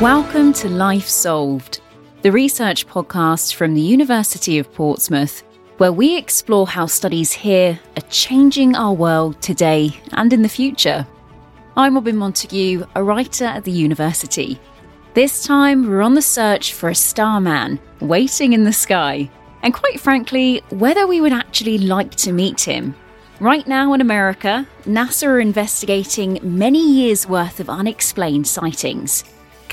Welcome to Life Solved, the research podcast from the University of Portsmouth, where we explore how studies here are changing our world today and in the future. I'm Robyn Montague, a writer at the university. This time, we're on the search for a starman waiting in the sky, and quite frankly, whether we would actually like to meet him. Right now in America, NASA are investigating many years' worth of unexplained sightings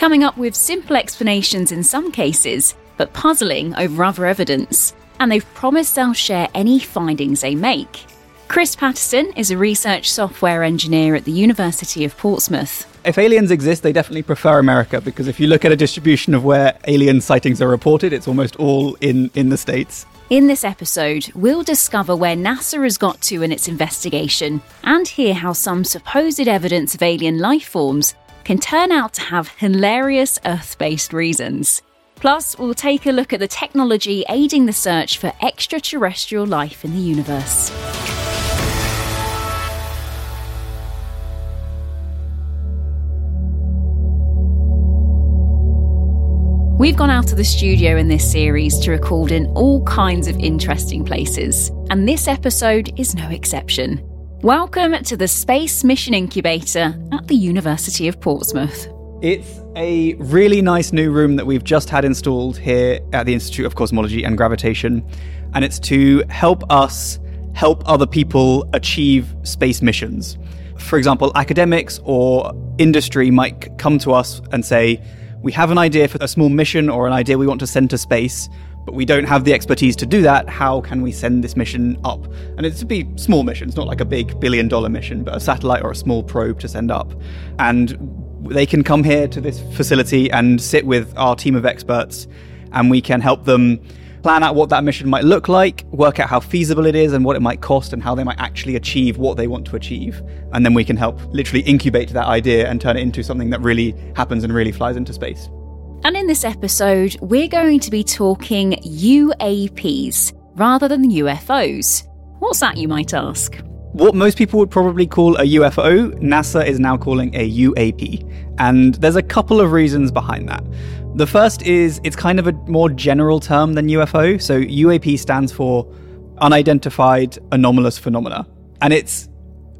coming up with simple explanations in some cases, but puzzling over other evidence, and they've promised they'll share any findings they make. Chris Pattison is a research software engineer at the University of Portsmouth. If aliens exist, they definitely prefer America because if you look at a distribution of where alien sightings are reported, it's almost all in, in the States. In this episode, we'll discover where NASA has got to in its investigation and hear how some supposed evidence of alien life forms can turn out to have hilarious Earth based reasons. Plus, we'll take a look at the technology aiding the search for extraterrestrial life in the universe. We've gone out of the studio in this series to record in all kinds of interesting places, and this episode is no exception. Welcome to the Space Mission Incubator at the University of Portsmouth. It's a really nice new room that we've just had installed here at the Institute of Cosmology and Gravitation, and it's to help us help other people achieve space missions. For example, academics or industry might come to us and say, We have an idea for a small mission or an idea we want to send to space but we don't have the expertise to do that. How can we send this mission up? And it's to be small missions, not like a big billion dollar mission, but a satellite or a small probe to send up. And they can come here to this facility and sit with our team of experts, and we can help them plan out what that mission might look like, work out how feasible it is and what it might cost, and how they might actually achieve what they want to achieve. And then we can help literally incubate that idea and turn it into something that really happens and really flies into space. And in this episode, we're going to be talking UAPs rather than UFOs. What's that, you might ask? What most people would probably call a UFO, NASA is now calling a UAP. And there's a couple of reasons behind that. The first is it's kind of a more general term than UFO. So UAP stands for Unidentified Anomalous Phenomena. And it's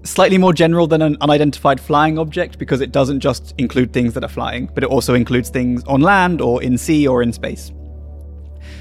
slightly more general than an unidentified flying object because it doesn't just include things that are flying, but it also includes things on land or in sea or in space.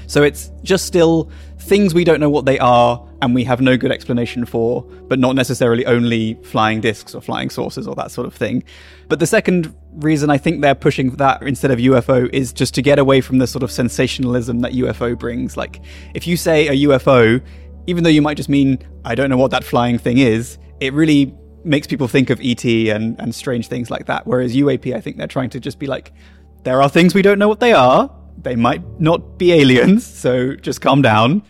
So it's just still things we don't know what they are and we have no good explanation for, but not necessarily only flying discs or flying saucers or that sort of thing. But the second reason I think they're pushing that instead of UFO is just to get away from the sort of sensationalism that UFO brings. Like, if you say a UFO, even though you might just mean, I don't know what that flying thing is, it really makes people think of ET and, and strange things like that. Whereas UAP, I think they're trying to just be like, there are things we don't know what they are. They might not be aliens, so just calm down.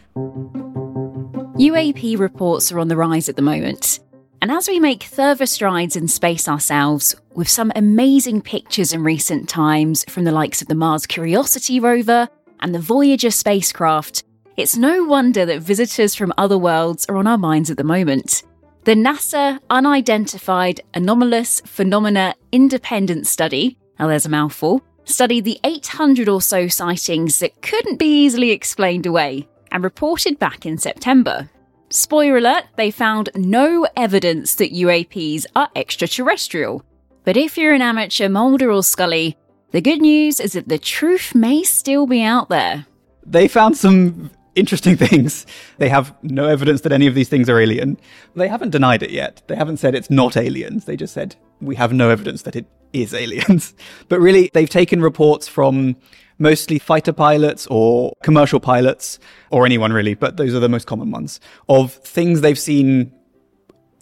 UAP reports are on the rise at the moment. And as we make further strides in space ourselves, with some amazing pictures in recent times from the likes of the Mars Curiosity rover and the Voyager spacecraft, it's no wonder that visitors from other worlds are on our minds at the moment. The NASA Unidentified Anomalous Phenomena Independent Study, now there's a mouthful, studied the 800 or so sightings that couldn't be easily explained away and reported back in September. Spoiler alert, they found no evidence that UAPs are extraterrestrial. But if you're an amateur Mulder or Scully, the good news is that the truth may still be out there. They found some interesting things. They have no evidence that any of these things are alien. They haven't denied it yet. They haven't said it's not aliens. They just said, we have no evidence that it is aliens. But really, they've taken reports from mostly fighter pilots or commercial pilots, or anyone really, but those are the most common ones, of things they've seen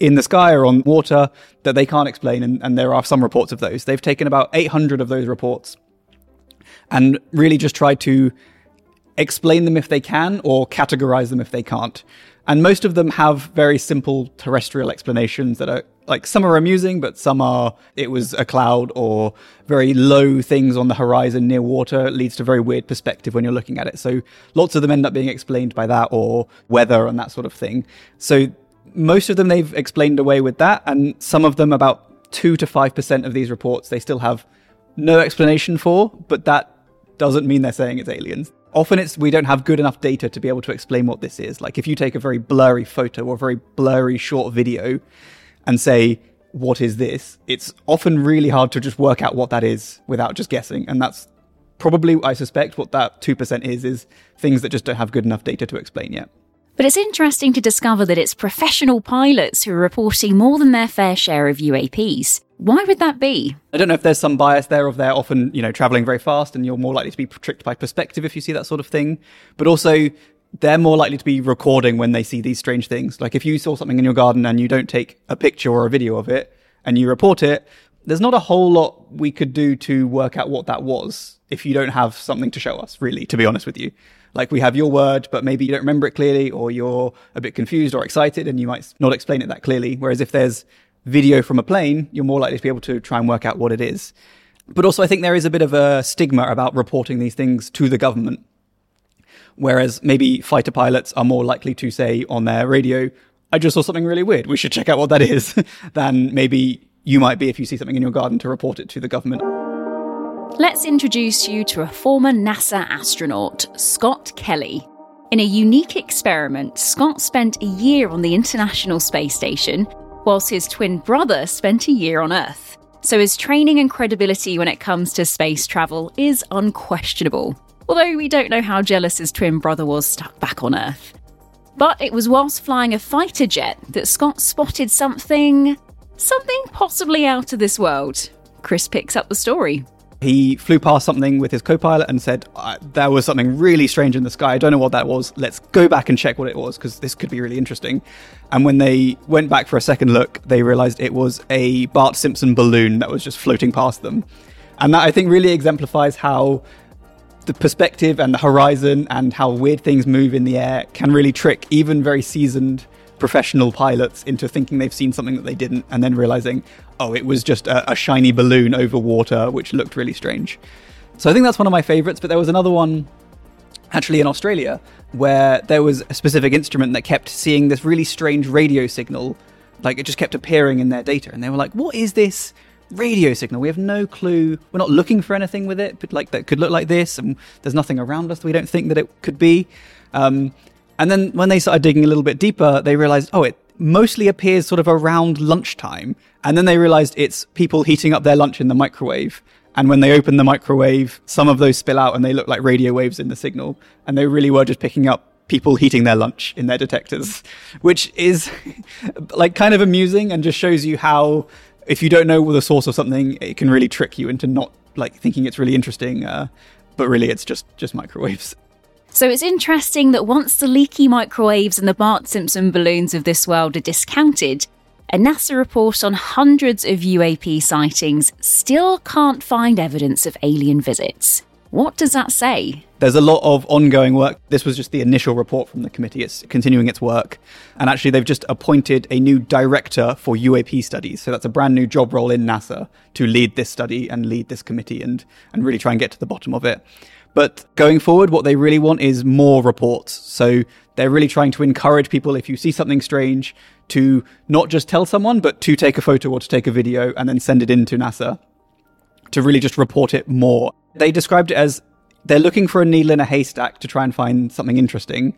in the sky or on water that they can't explain. And, and there are some reports of those. They've taken about 800 of those reports and really just tried to explain them if they can or categorize them if they can't. And most of them have very simple terrestrial explanations that are like some are amusing, but some are it was a cloud or very low things on the horizon near water it leads to very weird perspective when you're looking at it. So lots of them end up being explained by that or weather and that sort of thing. So most of them they've explained away with that, and some of them about two to five percent of these reports they still have no explanation for, but that doesn't mean they're saying it's aliens. Often it's we don't have good enough data to be able to explain what this is. Like if you take a very blurry photo or a very blurry short video and say, what is this? It's often really hard to just work out what that is without just guessing. And that's probably, I suspect, what that 2% is, is things that just don't have good enough data to explain yet. But it's interesting to discover that it's professional pilots who are reporting more than their fair share of UAPs. Why would that be? I don't know if there's some bias there of they're often, you know, traveling very fast and you're more likely to be tricked by perspective if you see that sort of thing. But also, they're more likely to be recording when they see these strange things. Like if you saw something in your garden and you don't take a picture or a video of it and you report it, there's not a whole lot we could do to work out what that was if you don't have something to show us, really, to be honest with you. Like we have your word, but maybe you don't remember it clearly, or you're a bit confused or excited and you might not explain it that clearly. Whereas if there's video from a plane, you're more likely to be able to try and work out what it is. But also, I think there is a bit of a stigma about reporting these things to the government. Whereas maybe fighter pilots are more likely to say on their radio, I just saw something really weird. We should check out what that is, than maybe you might be if you see something in your garden to report it to the government. Let's introduce you to a former NASA astronaut, Scott Kelly. In a unique experiment, Scott spent a year on the International Space Station, whilst his twin brother spent a year on Earth. So his training and credibility when it comes to space travel is unquestionable. Although we don't know how jealous his twin brother was stuck back on Earth. But it was whilst flying a fighter jet that Scott spotted something. Something possibly out of this world. Chris picks up the story. He flew past something with his co pilot and said, There was something really strange in the sky. I don't know what that was. Let's go back and check what it was because this could be really interesting. And when they went back for a second look, they realized it was a Bart Simpson balloon that was just floating past them. And that I think really exemplifies how the perspective and the horizon and how weird things move in the air can really trick even very seasoned professional pilots into thinking they've seen something that they didn't and then realizing, oh, it was just a, a shiny balloon over water, which looked really strange. So I think that's one of my favorites, but there was another one actually in Australia where there was a specific instrument that kept seeing this really strange radio signal. Like it just kept appearing in their data. And they were like, what is this radio signal? We have no clue. We're not looking for anything with it, but like that could look like this. And there's nothing around us we don't think that it could be. Um, and then when they started digging a little bit deeper, they realized, oh, it mostly appears sort of around lunchtime. And then they realized it's people heating up their lunch in the microwave. And when they open the microwave, some of those spill out and they look like radio waves in the signal. And they really were just picking up people heating their lunch in their detectors, which is like kind of amusing and just shows you how if you don't know the source of something, it can really trick you into not like thinking it's really interesting. Uh, but really, it's just just microwaves. So it's interesting that once the leaky microwaves and the Bart Simpson balloons of this world are discounted, a NASA report on hundreds of UAP sightings still can't find evidence of alien visits. What does that say? There's a lot of ongoing work. This was just the initial report from the committee. It's continuing its work. And actually, they've just appointed a new director for UAP studies. So that's a brand new job role in NASA to lead this study and lead this committee and, and really try and get to the bottom of it. But going forward, what they really want is more reports. So they're really trying to encourage people, if you see something strange, to not just tell someone, but to take a photo or to take a video and then send it in to NASA to really just report it more. They described it as they're looking for a needle in a haystack to try and find something interesting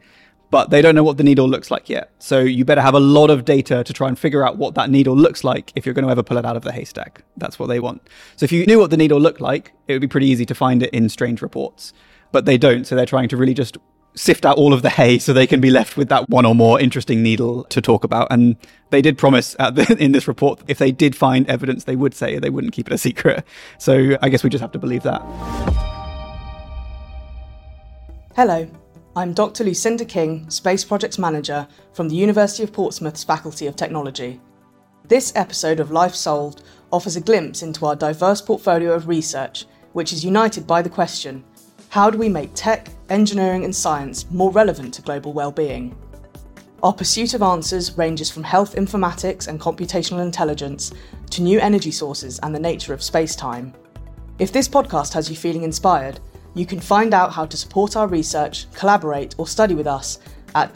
but they don't know what the needle looks like yet. So you better have a lot of data to try and figure out what that needle looks like if you're going to ever pull it out of the haystack. That's what they want. So if you knew what the needle looked like, it would be pretty easy to find it in strange reports. But they don't, so they're trying to really just sift out all of the hay so they can be left with that one or more interesting needle to talk about. And they did promise the, in this report if they did find evidence, they would say they wouldn't keep it a secret. So I guess we just have to believe that. Hello, I'm Dr. Lucinda King, Space Projects Manager from the University of Portsmouth's Faculty of Technology. This episode of Life Solved offers a glimpse into our diverse portfolio of research, which is united by the question how do we make tech, engineering, and science more relevant to global well-being? Our pursuit of answers ranges from health informatics and computational intelligence to new energy sources and the nature of space time. If this podcast has you feeling inspired, you can find out how to support our research, collaborate, or study with us at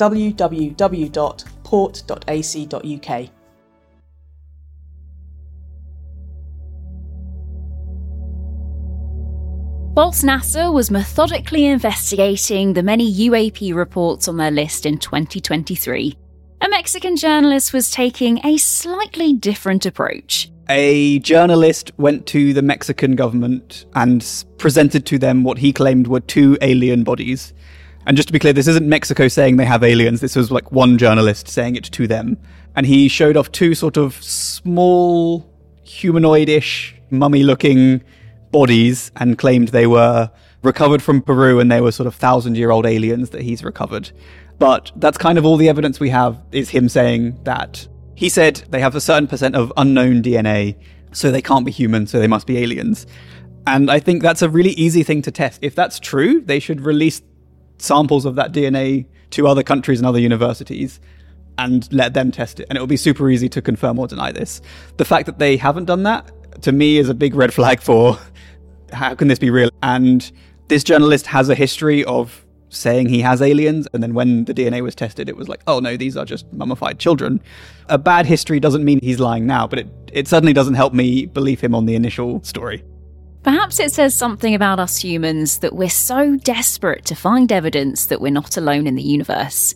Whilst NASA was methodically investigating the many UAP reports on their list in 2023, a Mexican journalist was taking a slightly different approach. A journalist went to the Mexican government and presented to them what he claimed were two alien bodies. And just to be clear, this isn't Mexico saying they have aliens. This was like one journalist saying it to them. And he showed off two sort of small, humanoid ish, mummy looking bodies and claimed they were recovered from Peru and they were sort of thousand year old aliens that he's recovered. But that's kind of all the evidence we have is him saying that. He said they have a certain percent of unknown DNA, so they can't be human, so they must be aliens. And I think that's a really easy thing to test. If that's true, they should release samples of that DNA to other countries and other universities and let them test it. And it will be super easy to confirm or deny this. The fact that they haven't done that, to me, is a big red flag for how can this be real? And this journalist has a history of saying he has aliens, and then when the DNA was tested, it was like, oh no, these are just mummified children. A bad history doesn't mean he's lying now, but it, it certainly doesn't help me believe him on the initial story. Perhaps it says something about us humans that we're so desperate to find evidence that we're not alone in the universe.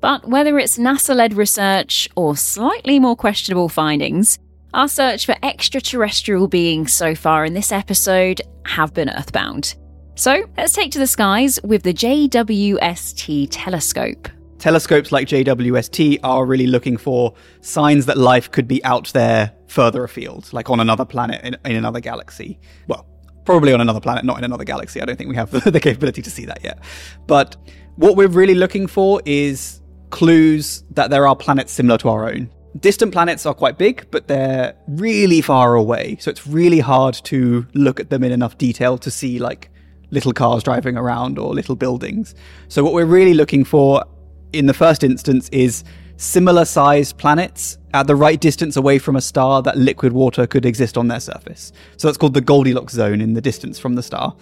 But whether it's NASA led research or slightly more questionable findings, our search for extraterrestrial beings so far in this episode have been earthbound. So let's take to the skies with the JWST telescope. Telescopes like JWST are really looking for signs that life could be out there further afield, like on another planet in, in another galaxy. Well, probably on another planet, not in another galaxy. I don't think we have the, the capability to see that yet. But what we're really looking for is clues that there are planets similar to our own distant planets are quite big, but they're really far away. So it's really hard to look at them in enough detail to see like little cars driving around or little buildings. So what we're really looking for in the first instance is similar sized planets at the right distance away from a star that liquid water could exist on their surface. So that's called the Goldilocks zone in the distance from the star.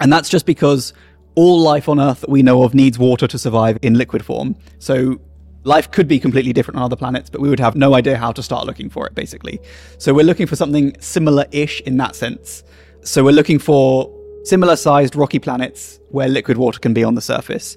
And that's just because all life on Earth that we know of needs water to survive in liquid form. So life could be completely different on other planets, but we would have no idea how to start looking for it, basically. So we're looking for something similar ish in that sense. So we're looking for similar sized rocky planets where liquid water can be on the surface.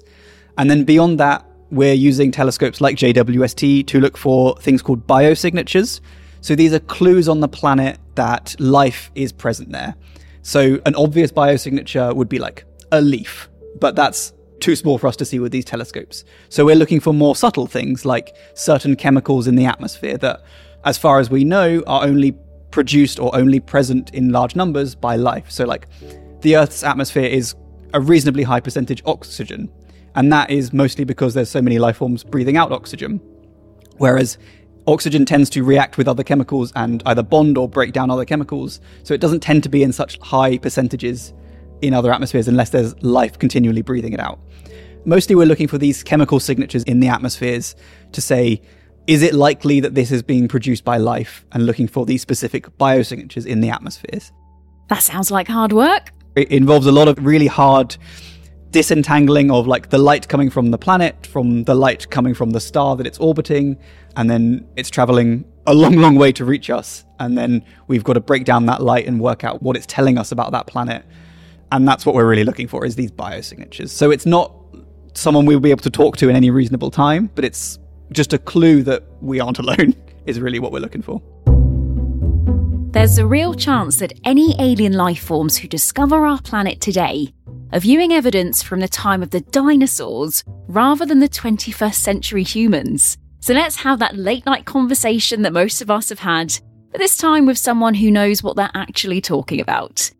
And then beyond that, we're using telescopes like JWST to look for things called biosignatures. So these are clues on the planet that life is present there. So an obvious biosignature would be like a leaf, but that's too small for us to see with these telescopes. So we're looking for more subtle things like certain chemicals in the atmosphere that, as far as we know, are only produced or only present in large numbers by life. So, like, the Earth's atmosphere is a reasonably high percentage oxygen, and that is mostly because there's so many life forms breathing out oxygen. Whereas oxygen tends to react with other chemicals and either bond or break down other chemicals, so it doesn't tend to be in such high percentages in other atmospheres unless there's life continually breathing it out. Mostly, we're looking for these chemical signatures in the atmospheres to say, is it likely that this is being produced by life, and looking for these specific biosignatures in the atmospheres. That sounds like hard work. It involves a lot of really hard disentangling of like the light coming from the planet, from the light coming from the star that it's orbiting, and then it's traveling a long, long way to reach us. And then we've got to break down that light and work out what it's telling us about that planet and that's what we're really looking for is these biosignatures. So it's not someone we'll be able to talk to in any reasonable time, but it's just a clue that we aren't alone is really what we're looking for. There's a real chance that any alien life forms who discover our planet today are viewing evidence from the time of the dinosaurs rather than the 21st century humans. So let's have that late night conversation that most of us have had, but this time with someone who knows what they're actually talking about.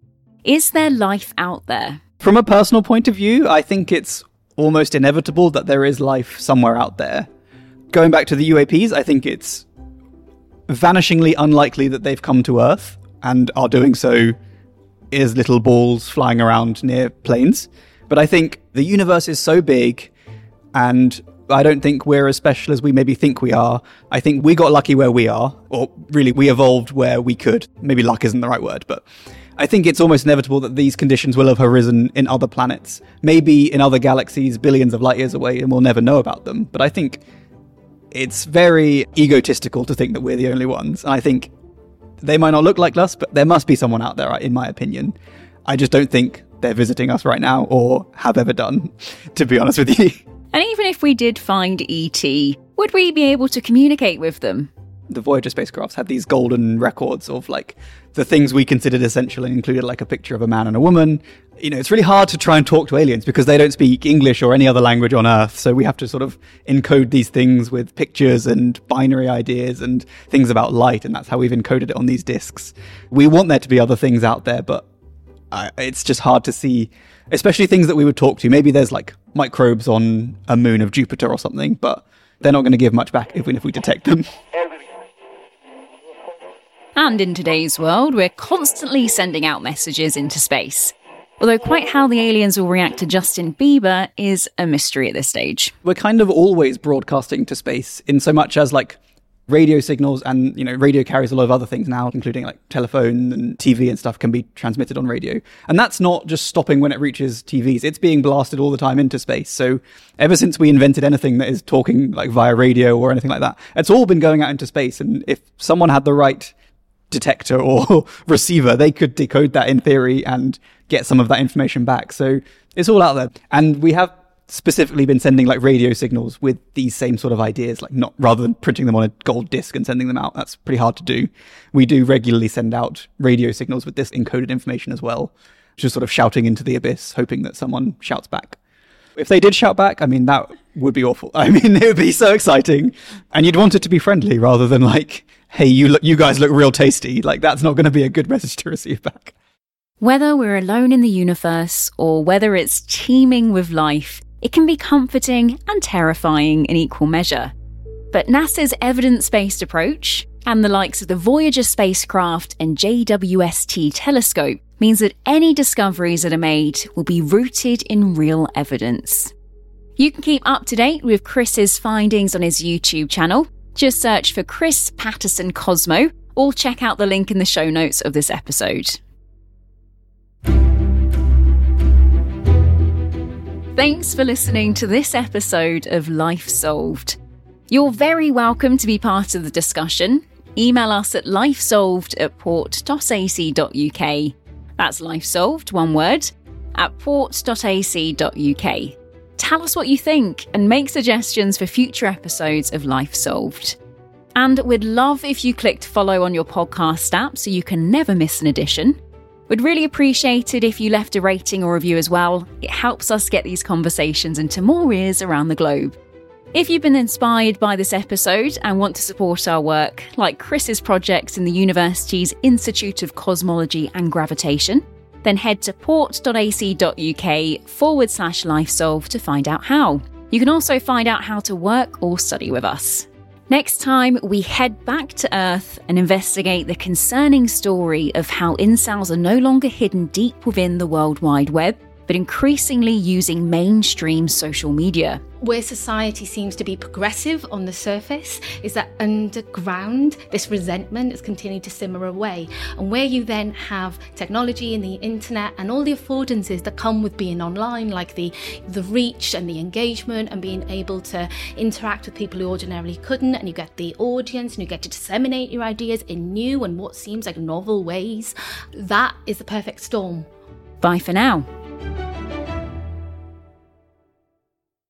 Is there life out there? From a personal point of view, I think it's almost inevitable that there is life somewhere out there. Going back to the UAPs, I think it's vanishingly unlikely that they've come to Earth and are doing so as little balls flying around near planes. But I think the universe is so big and I don't think we're as special as we maybe think we are. I think we got lucky where we are, or really, we evolved where we could. Maybe luck isn't the right word, but I think it's almost inevitable that these conditions will have arisen in other planets, maybe in other galaxies billions of light years away, and we'll never know about them. But I think it's very egotistical to think that we're the only ones. I think they might not look like us, but there must be someone out there, uh, in my opinion. I just don't think they're visiting us right now or have ever done, to be honest with you. And even if we did find ET, would we be able to communicate with them? The Voyager spacecrafts had these golden records of like the things we considered essential and included like a picture of a man and a woman. You know, it's really hard to try and talk to aliens because they don't speak English or any other language on Earth. So we have to sort of encode these things with pictures and binary ideas and things about light. And that's how we've encoded it on these disks. We want there to be other things out there, but uh, it's just hard to see, especially things that we would talk to. Maybe there's like microbes on a moon of Jupiter or something, but they're not going to give much back even if we detect them. And in today's world, we're constantly sending out messages into space. Although quite how the aliens will react to Justin Bieber is a mystery at this stage. We're kind of always broadcasting to space in so much as like radio signals and you know radio carries a lot of other things now including like telephone and tv and stuff can be transmitted on radio and that's not just stopping when it reaches tvs it's being blasted all the time into space so ever since we invented anything that is talking like via radio or anything like that it's all been going out into space and if someone had the right detector or receiver, they could decode that in theory and get some of that information back. So it's all out there. And we have specifically been sending like radio signals with these same sort of ideas, like not rather than printing them on a gold disc and sending them out. That's pretty hard to do. We do regularly send out radio signals with this encoded information as well, just sort of shouting into the abyss, hoping that someone shouts back. If they did shout back, I mean, that would be awful. I mean, it would be so exciting. And you'd want it to be friendly rather than like, hey, you look, you guys look real tasty. Like that's not going to be a good message to receive back. Whether we're alone in the universe or whether it's teeming with life, it can be comforting and terrifying in equal measure. But NASA's evidence based approach and the likes of the Voyager spacecraft and JWST telescope means that any discoveries that are made will be rooted in real evidence. You can keep up to date with Chris's findings on his YouTube channel just search for Chris Pattison Cosmo or check out the link in the show notes of this episode. Thanks for listening to this episode of Life Solved. You're very welcome to be part of the discussion. Email us at lifesolved at port.ac.uk. That's lifesolved, one word, at port.ac.uk. Tell us what you think and make suggestions for future episodes of Life Solved. And we'd love if you clicked follow on your podcast app so you can never miss an edition. We'd really appreciate it if you left a rating or review as well. It helps us get these conversations into more ears around the globe. If you've been inspired by this episode and want to support our work, like Chris's projects in the university's Institute of Cosmology and Gravitation, then head to port.ac.uk forward slash lifesolve to find out how. You can also find out how to work or study with us. Next time, we head back to Earth and investigate the concerning story of how incels are no longer hidden deep within the World Wide Web but increasingly using mainstream social media. Where society seems to be progressive on the surface is that underground, this resentment has continued to simmer away. And where you then have technology and the internet and all the affordances that come with being online, like the, the reach and the engagement and being able to interact with people who ordinarily couldn't, and you get the audience and you get to disseminate your ideas in new and what seems like novel ways, that is the perfect storm. Bye for now.